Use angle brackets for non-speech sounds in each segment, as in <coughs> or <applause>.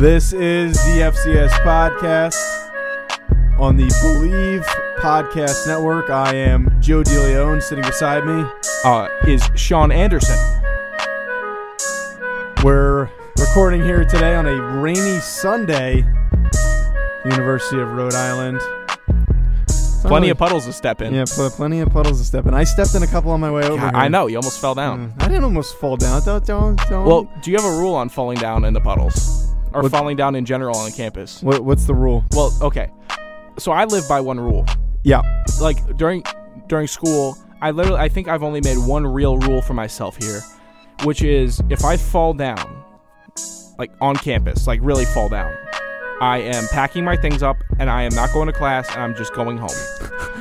This is the FCS podcast on the Bleav Podcast Network. I am Joe DeLeone. Sitting beside me, uh, is Sean Anderson. we're recording here today on a rainy Sunday. University of Rhode Island. Plenty really- of puddles to step in. yeah, pl- plenty of puddles to step in. I stepped in a couple on my way over. God. I know you almost fell down. Mm, I didn't almost fall down. Don't don't don't. Well, do you have a rule on falling down into puddles or What- falling down in general on campus? what, what's the rule? Well, okay. So I live by one rule. Yeah, Like during during school, I literally I think I've only made one real rule for myself here, which is if I fall down, like on campus, like really fall down, I am packing my things up and I am not going to class and I'm just going home. <laughs>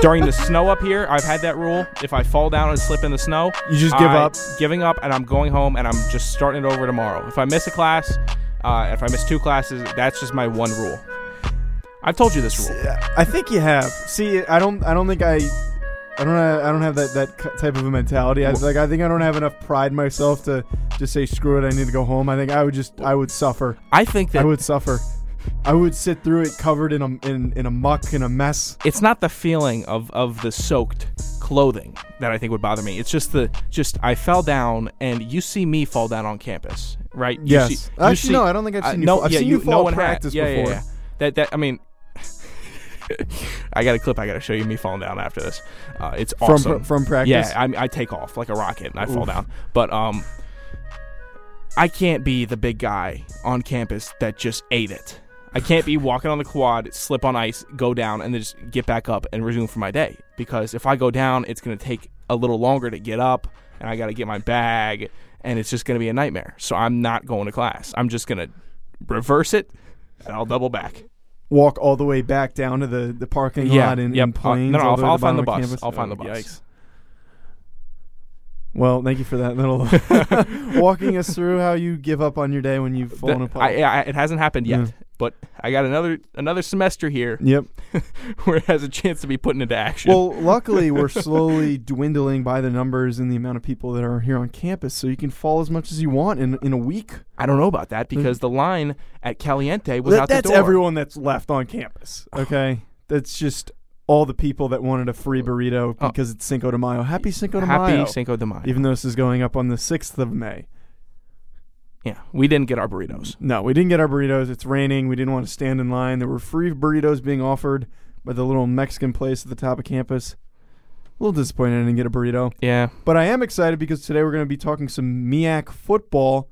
During the snow up here, I've had that rule. If I fall down and slip in the snow, you just give I- up. Giving up, and I'm going home, and I'm just starting it over tomorrow. If I miss a class, uh, if I miss two classes, that's just my one rule. I've told you this rule. I think you have. See, I don't. I don't think I. I don't. Have, I don't have that that type of a mentality. I, like I think I don't have enough pride myself to just say screw it. I need to go home. I think I would just. I would suffer. I think that I would suffer. I would sit through it covered in a in, in a muck in a mess. it's not the feeling of, of the soaked clothing that I think would bother me. It's just the just I fell down, and you see me fall down on campus, right? You Yes. see- you Actually, see- no. I don't think I've uh, seen you. no, fall. I've yeah, seen you, you fall no one practice yeah, before. Yeah, yeah. That that I mean. <laughs> I got a clip. I got to show you me falling down after this. Uh, it's From awesome. pr- from practice. Yeah, I, I take off like a rocket and I fall down. But um, I can't be the big guy on campus that just ate it. I can't be walking on the quad, slip on ice, go down, and then just get back up and resume for my day. Because if I go down, it's going to take a little longer to get up, and I got to get my bag, and it's just going to be a nightmare. So I'm not going to class. I'm just going to reverse it, and I'll double back. Walk all the way back down to the, the parking lot in, yep. in Uh, Plains. no, no, all I'll, the way to I'll find the bus. I'll find Oh, the bus. Yikes. Well, thank you for that little <laughs> <laughs> walking us through how you give up on your day when you've fallen The- apart. I, I, it hasn't happened yet, Yeah. But I got another another semester here yep. <laughs> where it has a chance to be put into action. Well, luckily, we're <laughs> slowly dwindling by the numbers and the amount of people that are here on campus, so you can fall as much as you want in in a week. I don't know about that mm-hmm. because the line at Caliente was That- out that's the door. everyone that's left on campus. <sighs> Okay, that's just all the people that wanted a free burrito Oh. because it's Cinco de Mayo. Happy Cinco de Happy Mayo! Happy Cinco de Mayo. Even though this is going up on the sixth of May. Yeah, we didn't get our burritos. No, we didn't get our burritos. It's raining. We didn't want to stand in line. There were free burritos being offered by the little Mexican place at the top of campus. A little disappointed I didn't get a burrito. Yeah, But I am excited because today we're going to be talking some MEAC football.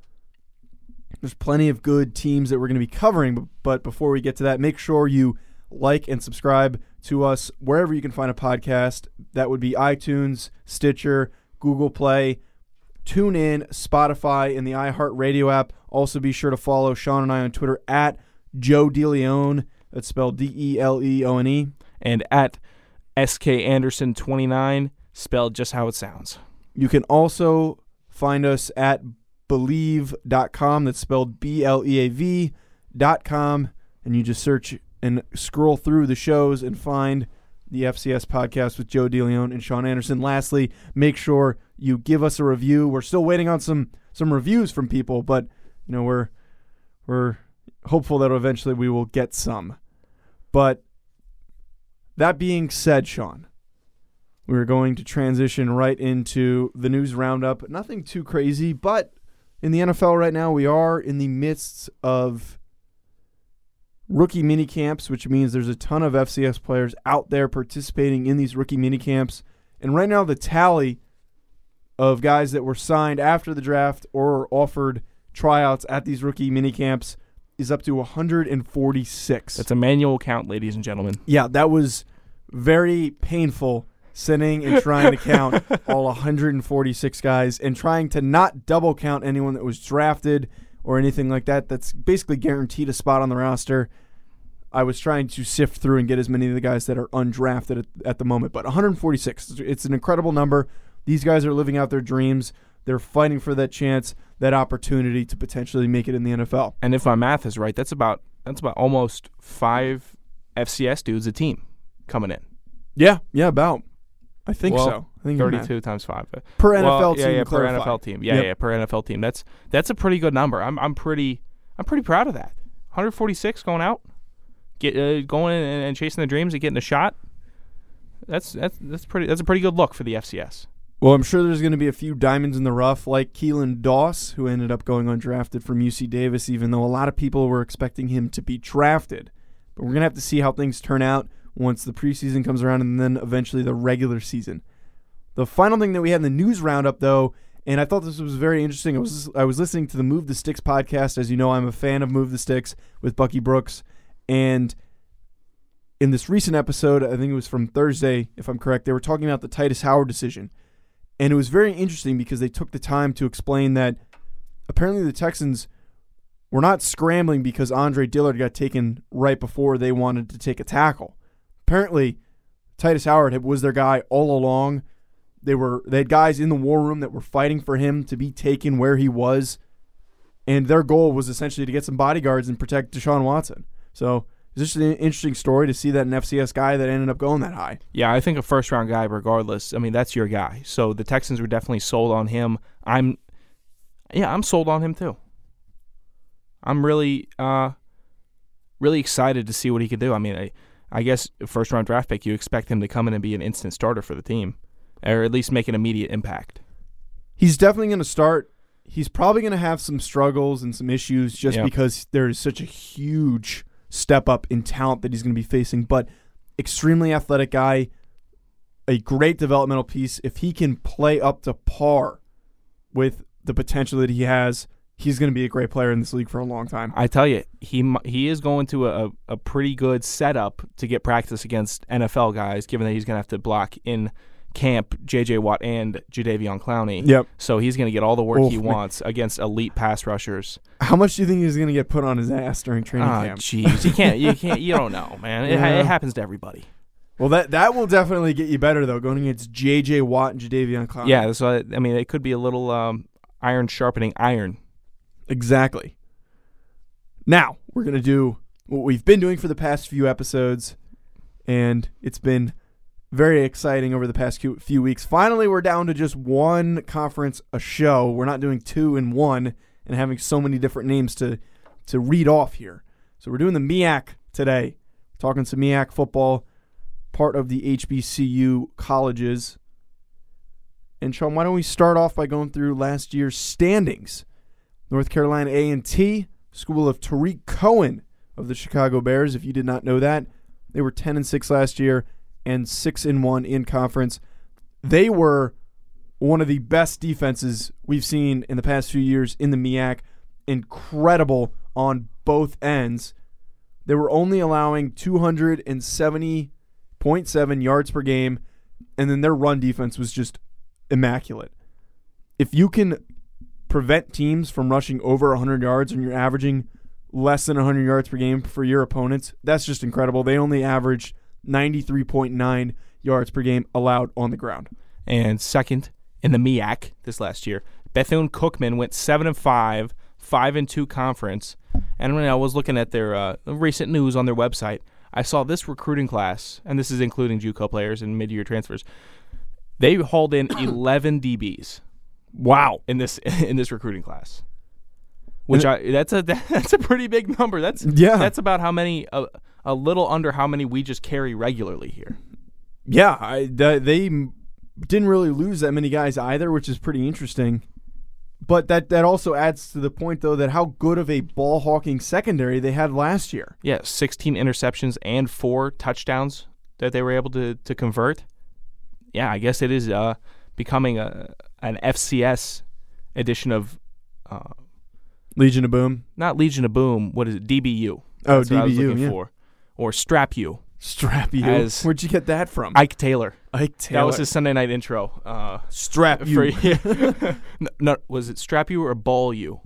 There's plenty of good teams that we're going to be covering, but, but before we get to that, make sure you like and subscribe to us wherever you can find a podcast. That would be iTunes, Stitcher, Google Play, TuneIn, Spotify, and the iHeartRadio app. Also, be sure to follow Sean and I on Twitter at Joe DeLeone. That's spelled D E L E O N E. and at SK Anderson 29, spelled just how it sounds. You can also find us at bleav.com. That's spelled B L E A V.com. And you just search and scroll through the shows and find the FCS podcast with Joe DeLeone and Sean Anderson. Lastly, make sure you give us a review. We're still waiting on some some reviews from people, but you know, we're we're hopeful that eventually we will get some. But that being said, Sean, we're going to transition right into the news roundup. Nothing too crazy, but in the NFL right now, we are in the midst of rookie mini camps, which means there's a ton of FCS players out there participating in these rookie mini camps. And right now, the tally of guys that were signed after the draft or offered tryouts at these rookie mini camps is up to 146. That's a manual count, ladies and gentlemen. Yeah, that was very painful sitting and trying to count <laughs> all 146 guys and trying to not double count anyone that was drafted or anything like that. That's basically guaranteed a spot on the roster. I was trying to sift through and get as many of the guys that are undrafted at, at the moment, but 146. It's an incredible number. These guys are living out their dreams. They're fighting for that chance, that opportunity to potentially make it in the NFL. And if my math is right, that's about that's about almost five FCS dudes a team coming in. Yeah, yeah, about. I think Well, so. I think Thirty-two times five. Per well, NFL yeah, team. yeah, per. NFL team. Yeah, Yep. yeah, per NFL team. That's that's a pretty good number. I'm I'm pretty I'm pretty proud of that. 146 going out, get uh, going and, and chasing the dreams and getting a shot. That's that's that's pretty. That's a pretty good look for the FCS. Well, I'm sure there's going to be a few diamonds in the rough, like Keelan Doss, who ended up going undrafted from UC Davis, even though a lot of people were expecting him to be drafted. But we're going to have to see how things turn out once the preseason comes around and then eventually the regular season. The final thing that we had in the news roundup, though, and I thought this was very interesting. I was I was listening to the Move the Sticks podcast. As you know, I'm a fan of Move the Sticks with Bucky Brooks, and in this recent episode, I think it was from Thursday, if I'm correct, they were talking about the Tytus Howard decision. And it was very interesting because they took the time to explain that apparently the Texans were not scrambling because Andre Dillard got taken right before they wanted to take a tackle. Apparently, Tytus Howard was their guy all along. They were they had guys in the war room that were fighting for him to be taken where he was, and their goal was essentially to get some bodyguards and protect Deshaun Watson. So it's just an interesting story to see that an FCS guy that ended up going that high. Yeah, I think a first round guy, regardless. I mean, that's your guy. So the Texans were definitely sold on him. I'm, yeah, I'm sold on him too. I'm really, uh, really excited to see what he could do. I mean, I, I guess first round draft pick, you expect him to come in and be an instant starter for the team, or at least make an immediate impact. He's definitely going to start. He's probably going to have some struggles and some issues just Yeah. because there is such a huge step up in talent that he's going to be facing. But extremely athletic guy, a great developmental piece. If he can play up to par with the potential that he has, he's going to be a great player in this league for a long time. I tell you, he he is going to a, a pretty good setup to get practice against NFL guys, given that he's going to have to block in camp J.J. Watt and Jadeveon Clowney. Yep. So he's going to get all the work Oh, he man. wants against elite pass rushers. How much do you think he's going to get put on his ass during training Ah, camp? jeez, you can't, you can't, you don't <laughs> know, man. It, ha- Yeah. it happens to everybody. Well, that that will definitely get you better though, going against J.J. Watt and Jadeveon Clowney. Yeah, So I mean, it could be a little um, iron sharpening iron. Exactly. Now, we're going to do what we've been doing for the past few episodes, and it's been very exciting over the past few- weeks. Finally, we're down to just one conference a show. We're not doing two in one and having so many different names to, to read off here. So, we're doing the MEAC today, talking some MEAC football, part of the HBCU colleges. And Sean, why don't we start off by going through last year's standings? North Carolina A&T, school of Tarik Cohen of the Chicago Bears. If you did not know that, they were 10 and 6 last year and 6 and 1 in conference. They were one of the best defenses we've seen in the past few years in the MEAC. Incredible on both ends. They were only allowing 270.7 yards per game, and then their run defense was just immaculate. If you can prevent teams from rushing over 100 yards and you're averaging less than 100 yards per game for your opponents, that's just incredible. They only averaged 93.9 yards per game allowed on the ground. And second in the MEAC this last year, Bethune Cookman went seven and five, five and two conference. And when I was looking at their uh, recent news on their website, I saw this recruiting class, and this is including JUCO players and mid-year transfers. They hauled in <coughs> 11 DBs Wow. in this <laughs> in this recruiting class, which I that's a <laughs> that's a pretty big number. That's Yeah. that's about how many uh, a little under how many we just carry regularly here. Yeah, I, th- they didn't really lose that many guys either, which is pretty interesting. But that, that also adds to the point, though, that how good of a ball hawking secondary they had last year. Yeah, 16 interceptions and four touchdowns that they were able to, to convert. Yeah, I guess it is uh, becoming a an FCS edition of uh, Legion of Boom. not Legion of Boom. What is it? DBU. Oh, That's what I was DBU, yeah. for. Or Strap You. Strap you. As- Where'd you get that from? Ike Taylor. Ike Taylor. That was his Sunday night intro. Uh, Strap for, you. <laughs> <laughs> no, no, was it Strap You or Ball You?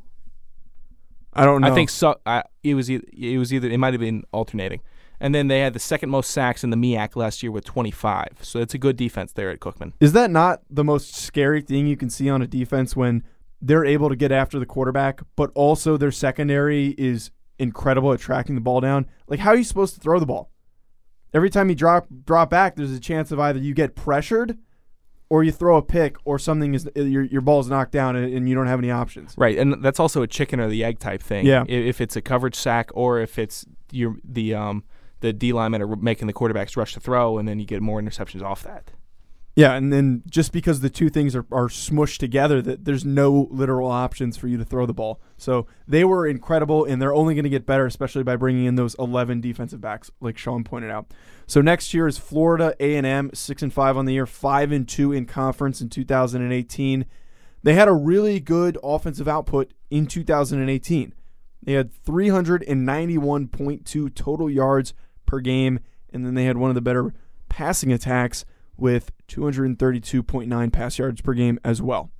I don't know. I think so. I, it was either, it was either it might have been alternating. And then they had the second most sacks in the MEAC last year with 25. So it's a good defense there at Cookman. Is that not the most scary thing you can see on a defense when they're able to get after the quarterback, but also their secondary is incredible at tracking the ball down? Like, how are you supposed to throw the ball? Every time you drop drop back, there's a chance of either you get pressured or you throw a pick, or something is your your ball's knocked down and, and you don't have any options. Right, and that's also a chicken or the egg type thing. Yeah. If it's a coverage sack or if it's your the um the D linemen are making the quarterbacks rush to throw, and then you get more interceptions off that. Yeah, and then just because the two things are, are smushed together, that there's no literal options for you to throw the ball. So they were incredible, and they're only going to get better, especially by bringing in those 11 defensive backs, like Sean pointed out. So next year is Florida A&M, six and five on the year, five and two in conference in 2018. They had a really good offensive output in 2018. They had 391.2 total yards per game, and then they had one of the better passing attacks with 232.9 pass yards per game as well.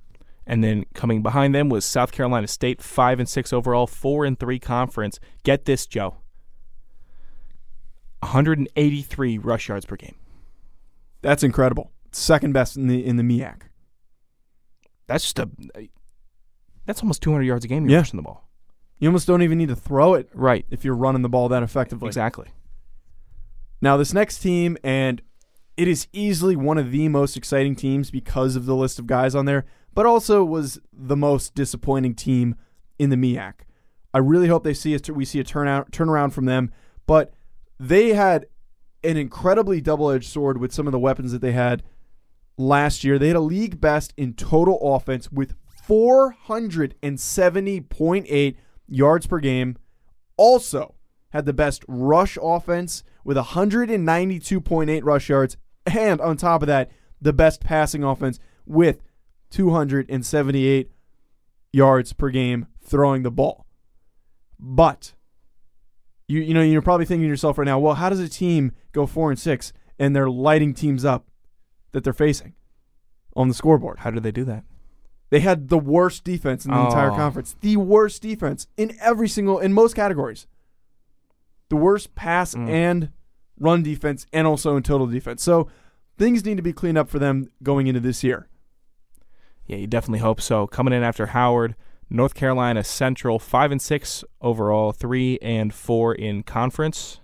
And then coming behind them was South Carolina State, five and six overall, four and three conference. Get this, Joe. 183 rush yards per game. That's incredible. Second best in the in the MEAC. That's just a. That's almost 200 yards a game. You're Yeah. rushing the ball. You almost don't even need to throw it Right. if you're running the ball that effectively. Exactly. Now, this next team, and it is easily one of the most exciting teams because of the list of guys on there, but also was the most disappointing team in the MEAC. I really hope they see a, we see a turnout turnaround from them, but they had an incredibly double-edged sword with some of the weapons that they had last year. They had a league best in total offense with 470.8 yards per game. Also, had the best rush offense with 192.8 rush yards, and on top of that, the best passing offense with 278 yards per game throwing the ball. But you you know you're probably thinking to yourself right now, well, how does a team go four and six and they're lighting teams up that they're facing on the scoreboard? How did they do that? They had the worst defense in the entire Oh. conference. The worst defense in every single in most categories. The worst pass Mm. and run defense and also in total defense. So things need to be cleaned up for them going into this year. Yeah, you definitely hope so. Coming in after Howard, North Carolina Central, five and six overall, three and four in conference.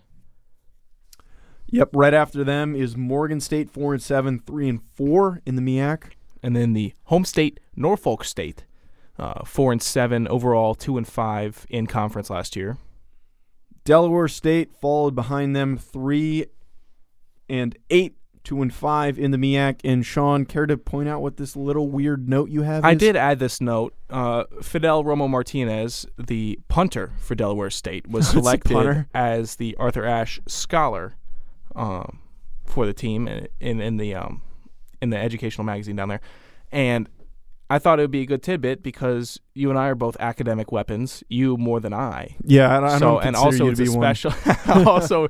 Yep, right after them is Morgan State 4 and 7, 3 and 4 in the MEAC, and then the home state Norfolk State, uh, four and seven overall, two and five in conference last year. Delaware State followed behind them 3 and 8, 2 and 5 in the MEAC. And Sean, care to point out what this little weird note you have I is? did add this note. Uh, Fidel Romo Martinez, the punter for Delaware State, was <laughs> selected as the Arthur Ashe Scholar um, for the team in, in in the um, in the educational magazine down there, and I thought it would be a good tidbit because you and I are both academic weapons. You more than I. Yeah, I, I so don't and also it's a be one. special. <laughs> <laughs> also,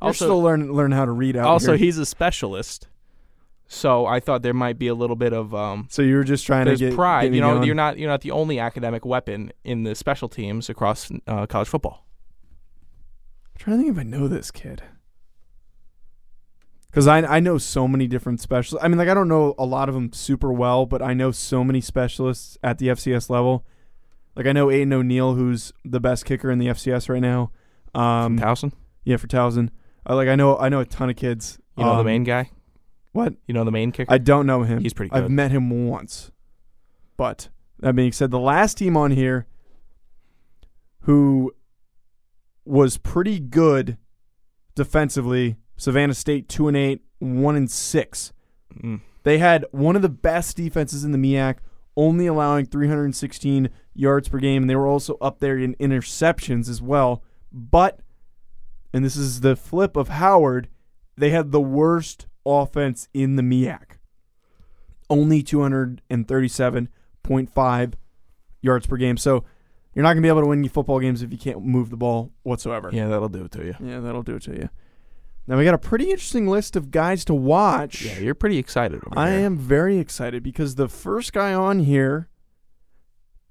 also still learn learn how to read out also here. he's a specialist. So I thought there might be a little bit of um, So you were just trying to get pride. get You know, going. you're not you're not the only academic weapon in the special teams across uh, college football. I'm trying to think if I know this kid. Because I, I know so many different specialists. I mean, like, I don't know a lot of them super well, but I know so many specialists at the FCS level. Like, I know Aiden O'Neill, who's the best kicker in the FCS right now. Um, Towson, yeah, for Towson. Uh, like, I know I know a ton of kids. you know the Um, main guy. What? You know the main kicker. I don't know him. He's pretty I've met him once. But that being said, the last team on here who was pretty good defensively, Savannah State two and eight, one and six. Mm. They had one of the best defenses in the MEAC, only allowing 316 yards per game, and they were also up there in interceptions as well. But, and this is the flip of Howard, they had the worst offense in the MEAC. Only 237.5 yards per game. So you're not going to be able to win your football games if you can't move the ball whatsoever. Yeah, that'll do it to you. Yeah, that'll do it to you. Now we got a pretty interesting list of guys to watch. Yeah, you're pretty excited. I here. am very excited because the first guy on here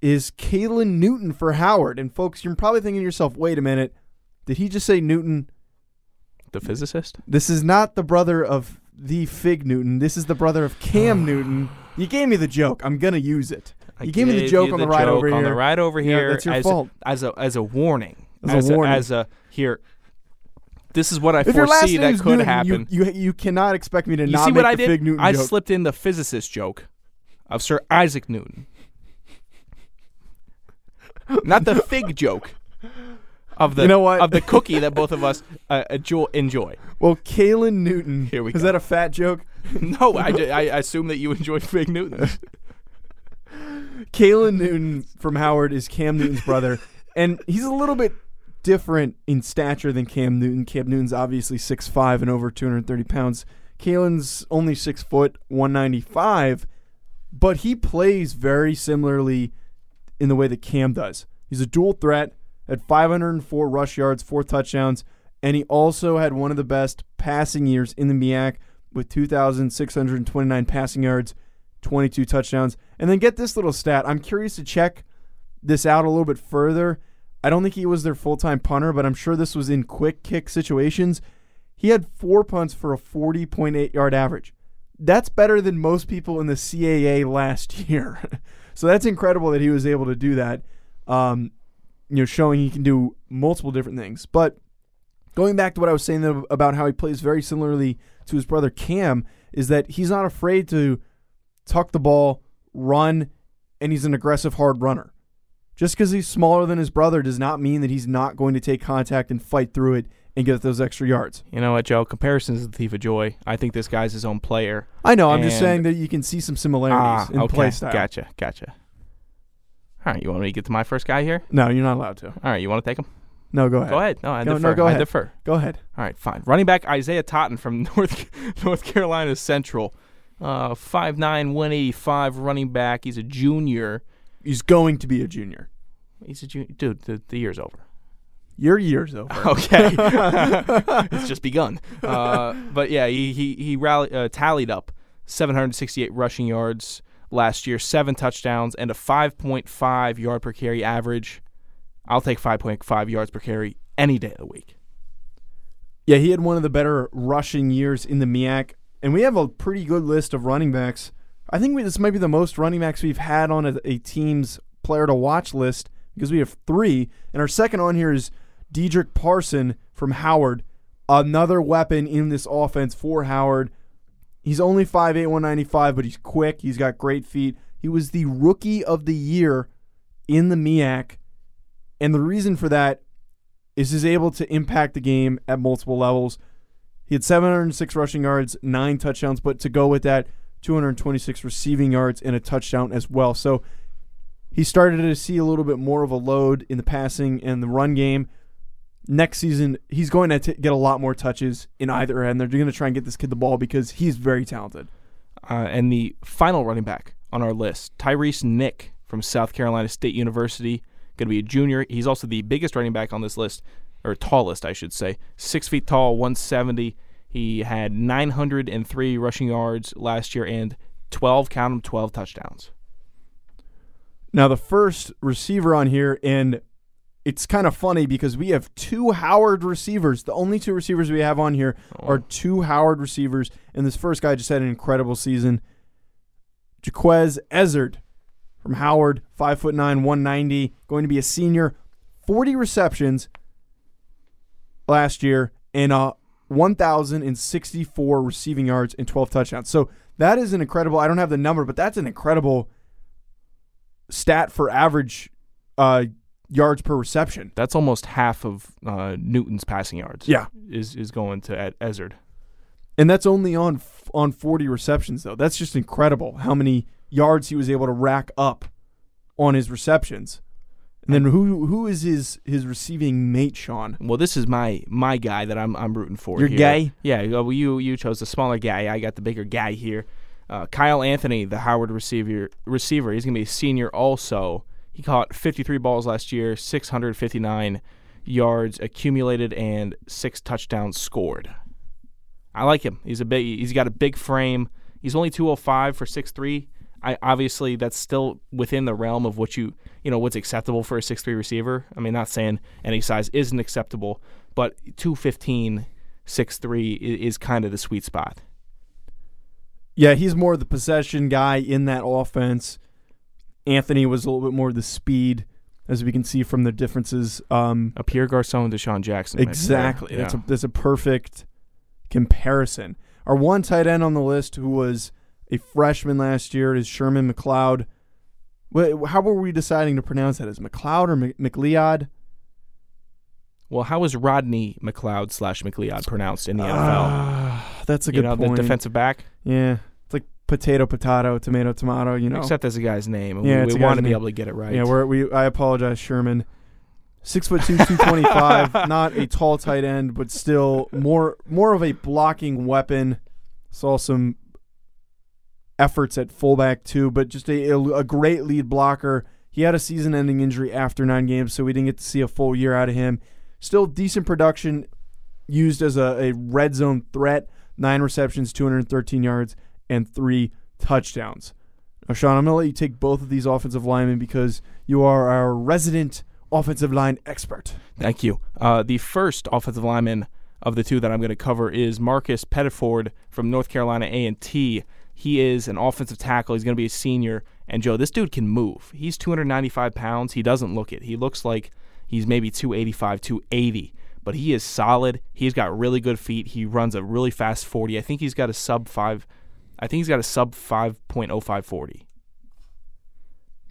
is Caylin Newton for Howard. And folks, you're probably thinking to yourself, wait a minute, did he just say Newton? the physicist. This is not the brother of the Fig Newton. This is the brother of Cam <sighs> Newton. You gave me the joke. I'm gonna use it. I You gave me the joke on the ride joke over On the here. ride over Yeah, here, that's your as fault. as a as a warning. As a warning. As a here. This is what I If foresee that could Newton, happen. You, you you cannot expect me to You not see make what I did? Fig Newton I joke. slipped in the physicist joke of Sir Isaac Newton, not the <laughs> fig joke of the You know what? of the cookie that both of us uh, enjoy. well, Caylin Newton. Here we is go. that a fat joke? <laughs> No, I, I assume that you enjoy fig Newton. <laughs> Caylin Newton from Howard is Cam Newton's brother, and he's a little bit different in stature than Cam Newton. Cam Newton's obviously 6'5 and over 230 pounds. Caylin's only 6 foot, 195, but he plays very similarly in the way that Cam does. He's a dual threat, at 504 rush yards, four touchdowns, and he also had one of the best passing years in the MEAC with 2,629 passing yards, 22 touchdowns. And then get this little stat. I'm curious to check this out a little bit further. I don't think he was their full time punter, but I'm sure this was in quick kick situations. He had four punts for a 40.8 yard average. That's better than most people in the CAA last <laughs> year. so that's incredible that he was able to do that. Um, you know, showing he can do multiple different things. But going back to what I was saying about how he plays very similarly to his brother Cam, is that he's not afraid to tuck the ball, run, and he's an aggressive hard runner. Just because he's smaller than his brother does not mean that he's not going to take contact and fight through it and get those extra yards. You know what, Joe? Comparisons is the thief of joy. I think this guy's his own player. I know. I'm just saying that you can see some similarities Ah, in okay. play style. Gotcha, gotcha. All right, you want me to get to my first guy here? No, you're not allowed to. All right, you want to take him? No, go ahead. Go ahead. No, I No, no, defer. go I ahead. defer. Go ahead. All right, fine. Running back Isaiah Totten from <laughs> North North Carolina Central. Uh, 5'9", 185 running back. He's a junior. He's going to be a junior. He's a junior. Dude, the, the year's over. Your year's over. <laughs> Okay. <laughs> it's just begun. Uh, but yeah, he, he, he rally, uh, tallied up 768 rushing yards last year, seven touchdowns, and a 5.5 yard per carry average. I'll take 5.5 yards per carry any day of the week. Yeah, he had one of the better rushing years in the MEAC, and we have a pretty good list of running backs. I think we, this might be the most running backs we've had on a, a team's player to watch list because we have three, and our second on here is Dedrick Parson from Howard, another weapon in this offense for Howard. He's only 5'8", 195, but he's quick. He's got great feet. He was the rookie of the year in the MEAC, and the reason for that is he's able to impact the game at multiple levels. He had 706 rushing yards, nine touchdowns, but to go with that, 226 receiving yards and a touchdown as well. So he started to see a little bit more of a load in the passing and the run game. Next season, he's going to t- get a lot more touches in either end. They're going to try and get this kid the ball because he's very talented. Uh, and the final running back on our list, Tyrese Nick from South Carolina State University, going to be a junior. He's also the biggest running back on this list, or tallest, I should say. Six feet tall, 170. He had 903 rushing yards last year and 12, count them, 12 touchdowns. Now, the first receiver on here, and it's kind of funny because we have two Howard receivers. The only two receivers we have on here oh. are two Howard receivers, and this first guy just had an incredible season. Jequez Ezzard from Howard, five foot nine, one ninety, going to be a senior, forty receptions last year, and a 1,064 receiving yards and 12 touchdowns. So that is an incredible, I don't have the number, but that's an incredible stat for average uh, yards per reception. That's almost half of uh, Newton's passing yards. Yeah. Is, is going to Ed- Ezzard. And that's only on f- on 40 receptions, though. That's just incredible how many yards he was able to rack up on his receptions. And then who who is his his receiving mate, Sean? Well, this is my my guy that I'm I'm rooting for. Your here. guy? Yeah. Well, you you chose the smaller guy. I got the bigger guy here. Uh, Kyle Anthony, the Howard receiver. Receiver. He's gonna be a senior. Also, he caught 53 balls last year, 659 yards accumulated, and six touchdowns scored. I like him. He's a big. He's got a big frame. He's only 205 for 6'3". I obviously that's still within the realm of what you you know what's acceptable for a six three receiver. I mean, not saying any size isn't acceptable, but 215, 6'3 is, is kind of the sweet spot. Yeah, he's more the possession guy in that offense. Anthony was a little bit more the speed. as we can see from the differences. Um, A Pierre Garcon, and DeSean Jackson. exactly. That's a that's a perfect comparison. Our one tight end on the list, who was a freshman last year, is Sherman McLeod. How were we deciding to pronounce that? Is McLeod or McLeod? well, how is Rodney McLeod slash McLeod pronounced in the NFL? Ah, that's a good you know, point. the defensive back. yeah, it's like potato, potato, tomato, tomato. You know. Except that's a guy's name. Yeah, we, we want to be able to get it right. Yeah, we're, we. I apologize, Sherman. Six foot two, two twenty five. <laughs> not a tall tight end, but still more more of a blocking weapon. Saw some efforts at fullback too, but just a, a great lead blocker. He had a season-ending injury after nine games, so we didn't get to see a full year out of him. Still decent production, used as a, a red zone threat. Nine receptions, 213 yards, and three touchdowns. Now, Sean, I'm going to let you take both of these offensive linemen because you are our resident offensive line expert. Thank you. Uh, the first offensive lineman of the two that I'm going to cover is Marcus Pettiford from North Carolina A&T. He is an offensive tackle. He's going to be a senior. And Joe, this dude can move. He's 295 pounds. He doesn't look it. He looks like he's maybe 285, 280. But he is solid. He's got really good feet. He runs a really fast 40. I think he's got a sub five. I think he's got a sub 5.05 40.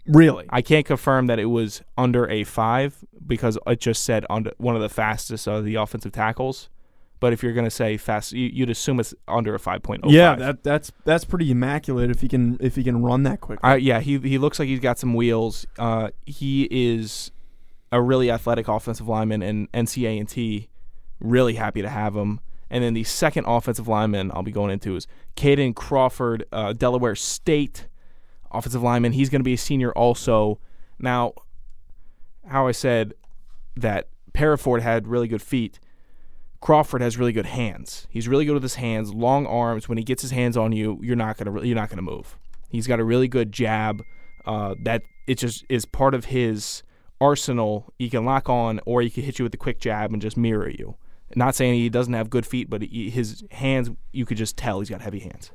Really? I can't confirm that it was under a five because it just said under one of the fastest of the offensive tackles. But if you're going to say fast, you, you'd assume it's under a 5.05. yeah, that that's that's pretty immaculate if he can if he can run that quick. I, yeah, he he looks like he's got some wheels. Uh, he is a really athletic offensive lineman, and NCA&T really happy to have him. And then the second offensive lineman I'll be going into is Caden Crawford, uh, Delaware State offensive lineman. He's going to be a senior also. Now, how I said that Paraford had really good feet. Crawford has really good hands. He's really good with his hands, long arms. When he gets his hands on you, you're not gonna you're not gonna move. He's got a really good jab. Uh, that it just is part of his arsenal. He can lock on, or he can hit you with a quick jab and just mirror you. Not saying he doesn't have good feet, but he, his hands, you could just tell he's got heavy hands.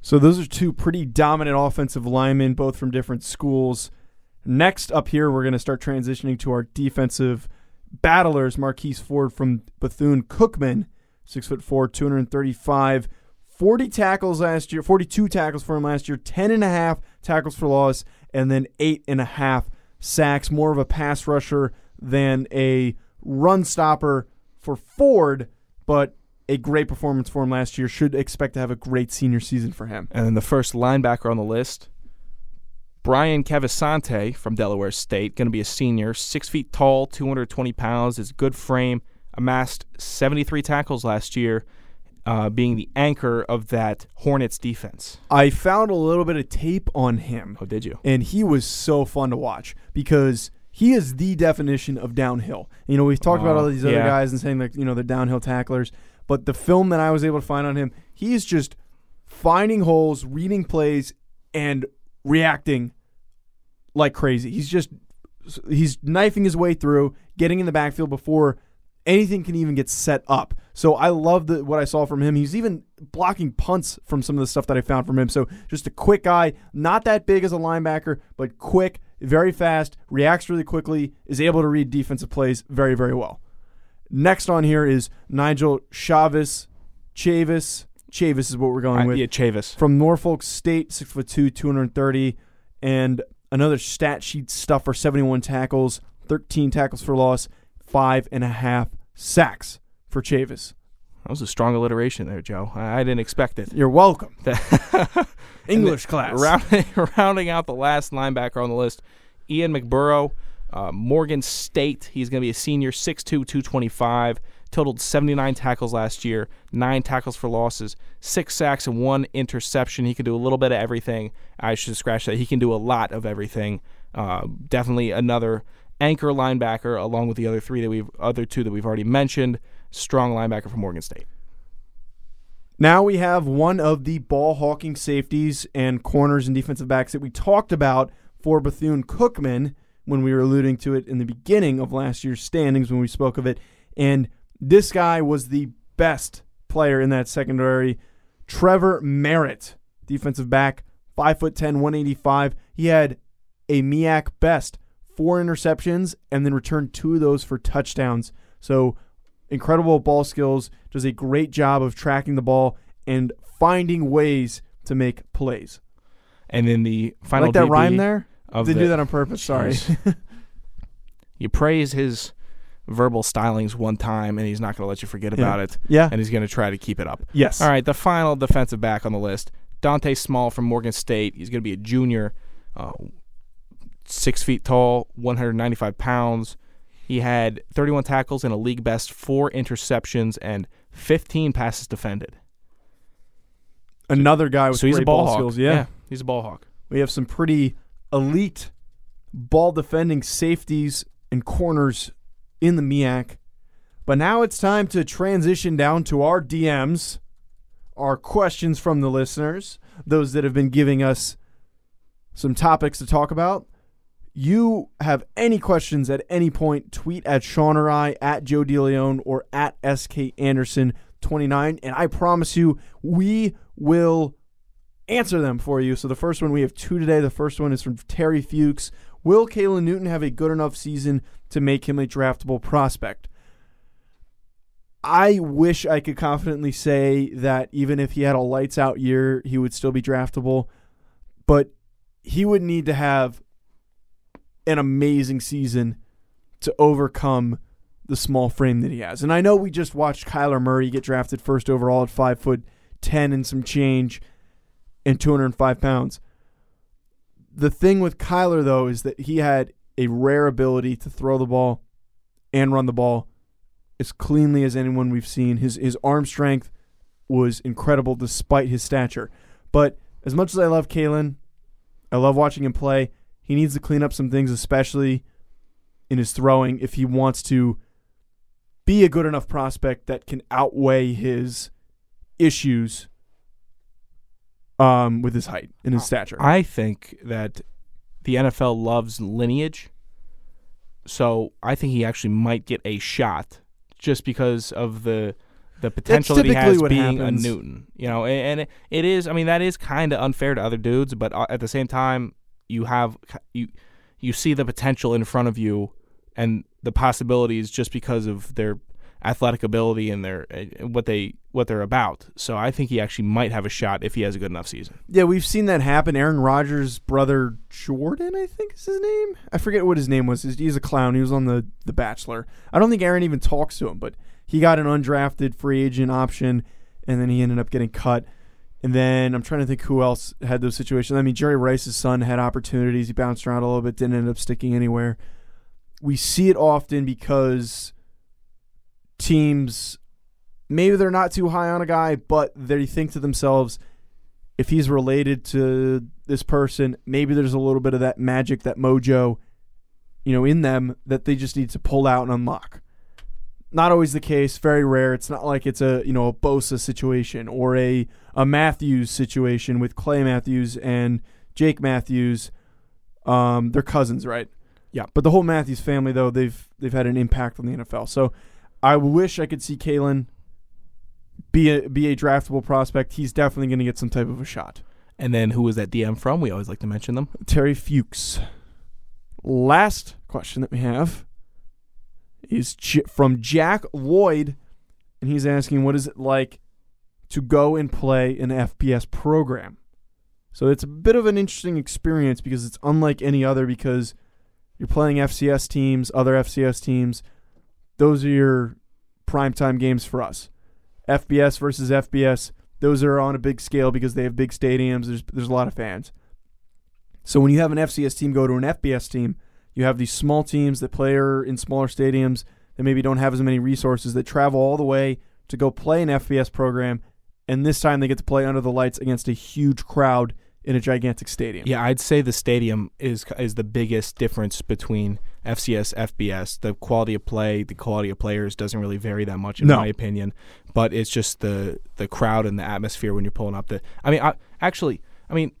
So those are two pretty dominant offensive linemen, both from different schools. Next up here, we're going to start transitioning to our defensive battlers. Marquise Ford from Bethune Cookman, six foot four, 235, 40 tackles last year, 42 tackles for him last year, 10 and a half tackles for loss, and then eight and a half sacks. More of a pass rusher than a run stopper for Ford, but a great performance for him last year. Should expect to have a great senior season for him. And then the first linebacker on the list, Brian Cavasante from Delaware State, going to be a senior, six feet tall, 220 pounds, is good frame, amassed 73 tackles last year, uh, being the anchor of that Hornets defense. I found a little bit of tape on him, Oh, did you? and he was so fun to watch because he is the definition of downhill. You know, we've talked about all Oh, these other yeah. guys and saying like, you know, they're downhill tacklers, but the film that I was able to find on him, he's just finding holes, reading plays, and reacting like crazy. He's just he's knifing his way through, getting in the backfield before anything can even get set up. So I love the, what I saw from him. He's even blocking punts from some of the stuff that I found from him. So just a quick guy, not that big as a linebacker, but quick, very fast, reacts really quickly, is able to read defensive plays very, very well. Next on here is Nigel Chavis. Chavis. Chavis is what we're going I, with yeah, Chavis. from Norfolk State, six foot two, two hundred thirty, and another stat sheet stuffer, seventy one tackles, thirteen tackles for loss, five and a half sacks for Chavis. That was a strong alliteration there, Joe. I, I didn't expect it. You're welcome. <laughs> <laughs> English class. Rounding, <laughs> rounding out the last linebacker on the list, Ian McBurrow, uh, Morgan State. He's going to be a senior, 6'2", 225. Totaled 79 tackles last year, nine tackles for losses, six sacks, and one interception. He can do a little bit of everything. I should scratch that. He can do a lot of everything. Uh, definitely another anchor linebacker, along with the other three that we've, other two that we've already mentioned. Strong linebacker for Morgan State. Now we have one of the ball hawking safeties and corners and defensive backs that we talked about for Bethune Cookman when we were alluding to it in the beginning of last year's standings when we spoke of it. And this guy was the best player in that secondary. Trevor Merritt, defensive back, 5'10, 185. He had a MEAC best four interceptions and then returned two of those for touchdowns. So incredible ball skills, does a great job of tracking the ball and finding ways to make plays. And then the final like that DB rhyme there? Didn't the- do that on purpose. Sorry. <laughs> You praise his verbal stylings one time, and he's not going to let you forget about it, yeah. and he's going to try to keep it up. Yes. All right, the final defensive back on the list, Dante Small from Morgan State. He's going to be a junior, uh, six feet tall, 195 pounds. He had 31 tackles and a league best four interceptions and 15 passes defended. Another guy with so he's great a ball, hawk. skills. Yeah. he's a ball hawk. We have some pretty elite ball defending safeties and corners in the MEAC. But now it's time to transition down to our DMs, our questions from the listeners, those that have been giving us some topics to talk about. You have any questions at any point, tweet at Sean or I, at Joe DeLeone, or at SK Anderson29. And I promise you, we will answer them for you. So the first one, we have two today. The first one is from Terry Fuchs. Will Caylin Newton have a good enough season to make him a draftable prospect? I wish I could confidently say that even if he had a lights out year, he would still be draftable. But he would need to have an amazing season to overcome the small frame that he has. And I know we just watched Kyler Murray get drafted first overall at five foot ten and some change and 205 pounds. The thing with Kyler, though, is that he had a rare ability to throw the ball and run the ball as cleanly as anyone we've seen. His his arm strength was incredible despite his stature. But as much as I love Caylin, I love watching him play. He needs to clean up some things, especially in his throwing, if he wants to be a good enough prospect that can outweigh his issues um, with his height and his stature. I think that the NFL loves lineage. So I think he actually might get a shot just because of the the potential that he has what being happens. a Newton. You know, and, and it, it is. I mean, that is kind of unfair to other dudes, but uh, at the same time, you have you you see the potential in front of you and the possibilities just because of their athletic ability and their uh, what they what they're about. So I think he actually might have a shot if he has a good enough season. Yeah, we've seen that happen. Aaron Rodgers' brother Jordan, I think is his name. I forget what his name was. He's, a clown. He was on the The Bachelor. I don't think Aaron even talks to him, but he got an undrafted free agent option, and then he ended up getting cut. And then I'm trying to think who else had those situations. I mean, Jerry Rice's son had opportunities. He bounced around a little bit, didn't end up sticking anywhere. We see it often because teams maybe they're not too high on a guy, but they think to themselves, if he's related to this person, maybe there's a little bit of that magic, that mojo, you know, in them that they just need to pull out and unlock. Not always the case, very rare. It's not like it's a you know a Bosa situation or a a Matthews situation with Clay Matthews and Jake Matthews. Um, they're cousins, right? Yeah. But the whole Matthews family, though, they've they've had an impact on the NFL. So I wish I could see Caylin be a be a draftable prospect. He's definitely going to get some type of a shot. And then who was that DM from? We always like to mention them. Terry Fuchs. Last question that we have is from Jack Lloyd, and he's asking, "What is it like to go and play an FBS program?" So it's a bit of an interesting experience because it's unlike any other because you're playing FCS teams, other FCS teams. Those are your primetime games for us. FBS versus FBS, those are on a big scale because they have big stadiums. There's there's a lot of fans. So when you have an FCS team go to an FBS team, you have these small teams that play er in smaller stadiums that maybe don't have as many resources that travel all the way to go play an FBS program, and this time they get to play under the lights against a huge crowd in a gigantic stadium. Yeah, I'd say the stadium is is the biggest difference between FCS, FBS. The quality of play, the quality of players doesn't really vary that much in No. my opinion. But it's just the the crowd and the atmosphere when you're pulling up the. I mean, I, actually, I mean,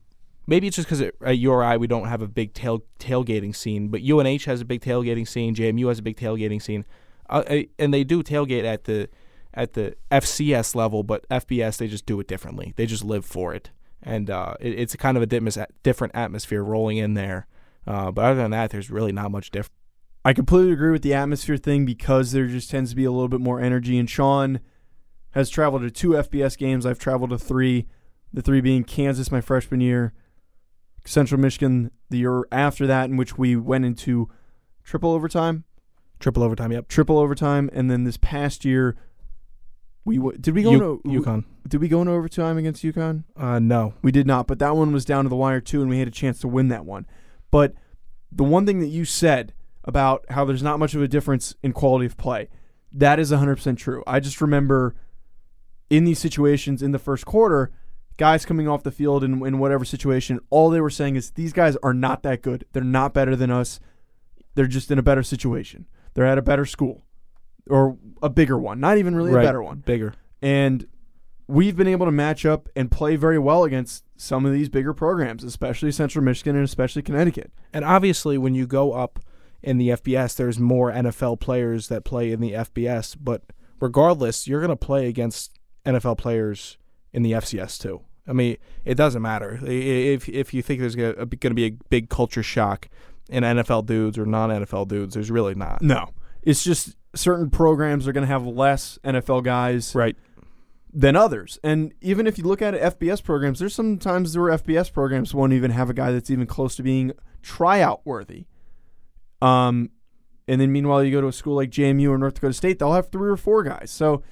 maybe it's just because at URI we don't have a big tail tailgating scene, but UNH has a big tailgating scene. JMU has a big tailgating scene, uh, and they do tailgate at the at the FCS level, but FBS they just do it differently. They just live for it, and uh, it, it's kind of a different atmosphere rolling in there Uh, but other than that, there's really not much difference. I completely agree with the atmosphere thing because there just tends to be a little bit more energy. And Sean has traveled to two FBS games. I've traveled to three, the three being Kansas my freshman year, Central Michigan the year after that, in which we went into triple overtime, Triple overtime, yep. triple overtime, and then this past year we w- did we go U- into UConn. did we go into overtime against UConn? Uh, no. We did not, but that one was down to the wire too, and we had a chance to win that one. But the one thing that you said about how there's not much of a difference in quality of play, that is 100% true. I just remember in these situations in the first quarter, guys coming off the field in, in whatever situation, all they were saying is these guys are not that good. They're not better than us. They're just in a better situation. They're at a better school or a bigger one, not even really Right. a better one Bigger. and we've been able to match up and play very well against some of these bigger programs, especially Central Michigan and especially Connecticut. And obviously, when you go up in the FBS, there's more NFL players that play in the FBS. But regardless, you're going to play against NFL players in the FCS too. I mean, it doesn't matter if if you think there's going to be a big culture shock in NFL dudes or non NFL dudes. There's really not. No, it's just certain programs are going to have less NFL guys Right. Than others. And even if you look at FBS programs, there's sometimes where FBS programs won't even have a guy that's even close to being tryout worthy. Um, and then meanwhile, you go to a school like JMU or North Dakota State, they'll have three or four guys. So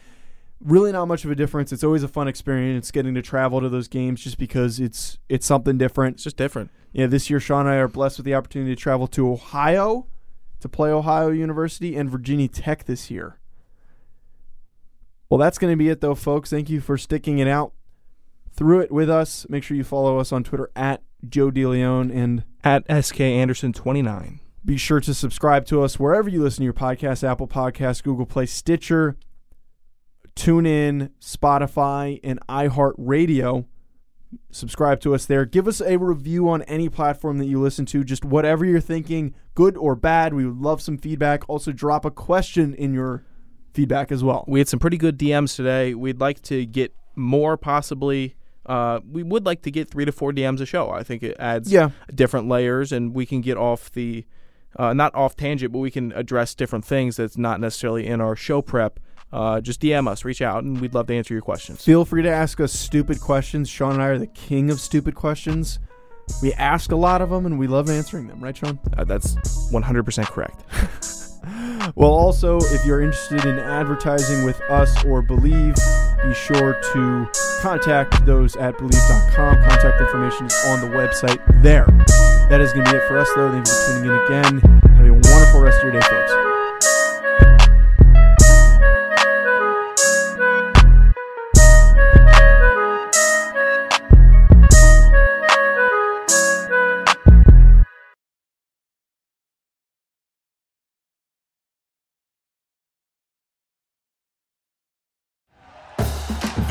really not much of a difference. It's always a fun experience getting to travel to those games just because it's it's something different. It's just different. Yeah, this year Sean and I are blessed with the opportunity to travel to Ohio to play Ohio University and Virginia Tech this year. Well, that's going to be it, though, folks. Thank you for sticking it out through it with us. Make sure you follow us on Twitter at Joe DeLeone and At SK Anderson 29. be sure to subscribe to us wherever you listen to your podcast Apple Podcasts, Google Play, Stitcher, TuneIn, Spotify, and iHeartRadio. Subscribe to us there. Give us a review on any platform that you listen to, just whatever you're thinking, good or bad. We would love some feedback. Also, drop a question in your feedback as well. We had some pretty good DMs today. We'd like to get more, possibly. Uh, we would like to get three to four DMs a show. I think it adds Yeah. different layers, and we can get off the, uh, not off tangent, but we can address different things that's not necessarily in our show prep. Uh, just DM us, reach out, and we'd love to answer your questions. Feel free to ask us stupid questions. Sean and I are the king of stupid questions. We ask a lot of them, and we love answering them, right, Sean? Uh, that's 100% correct. <laughs> Well, also, if you're interested in advertising with us or Bleav, be sure to contact those at bleav.com. Contact information is on the website there. That is going to be it for us, though. Thank you for tuning in again. Have a wonderful rest of your day, folks.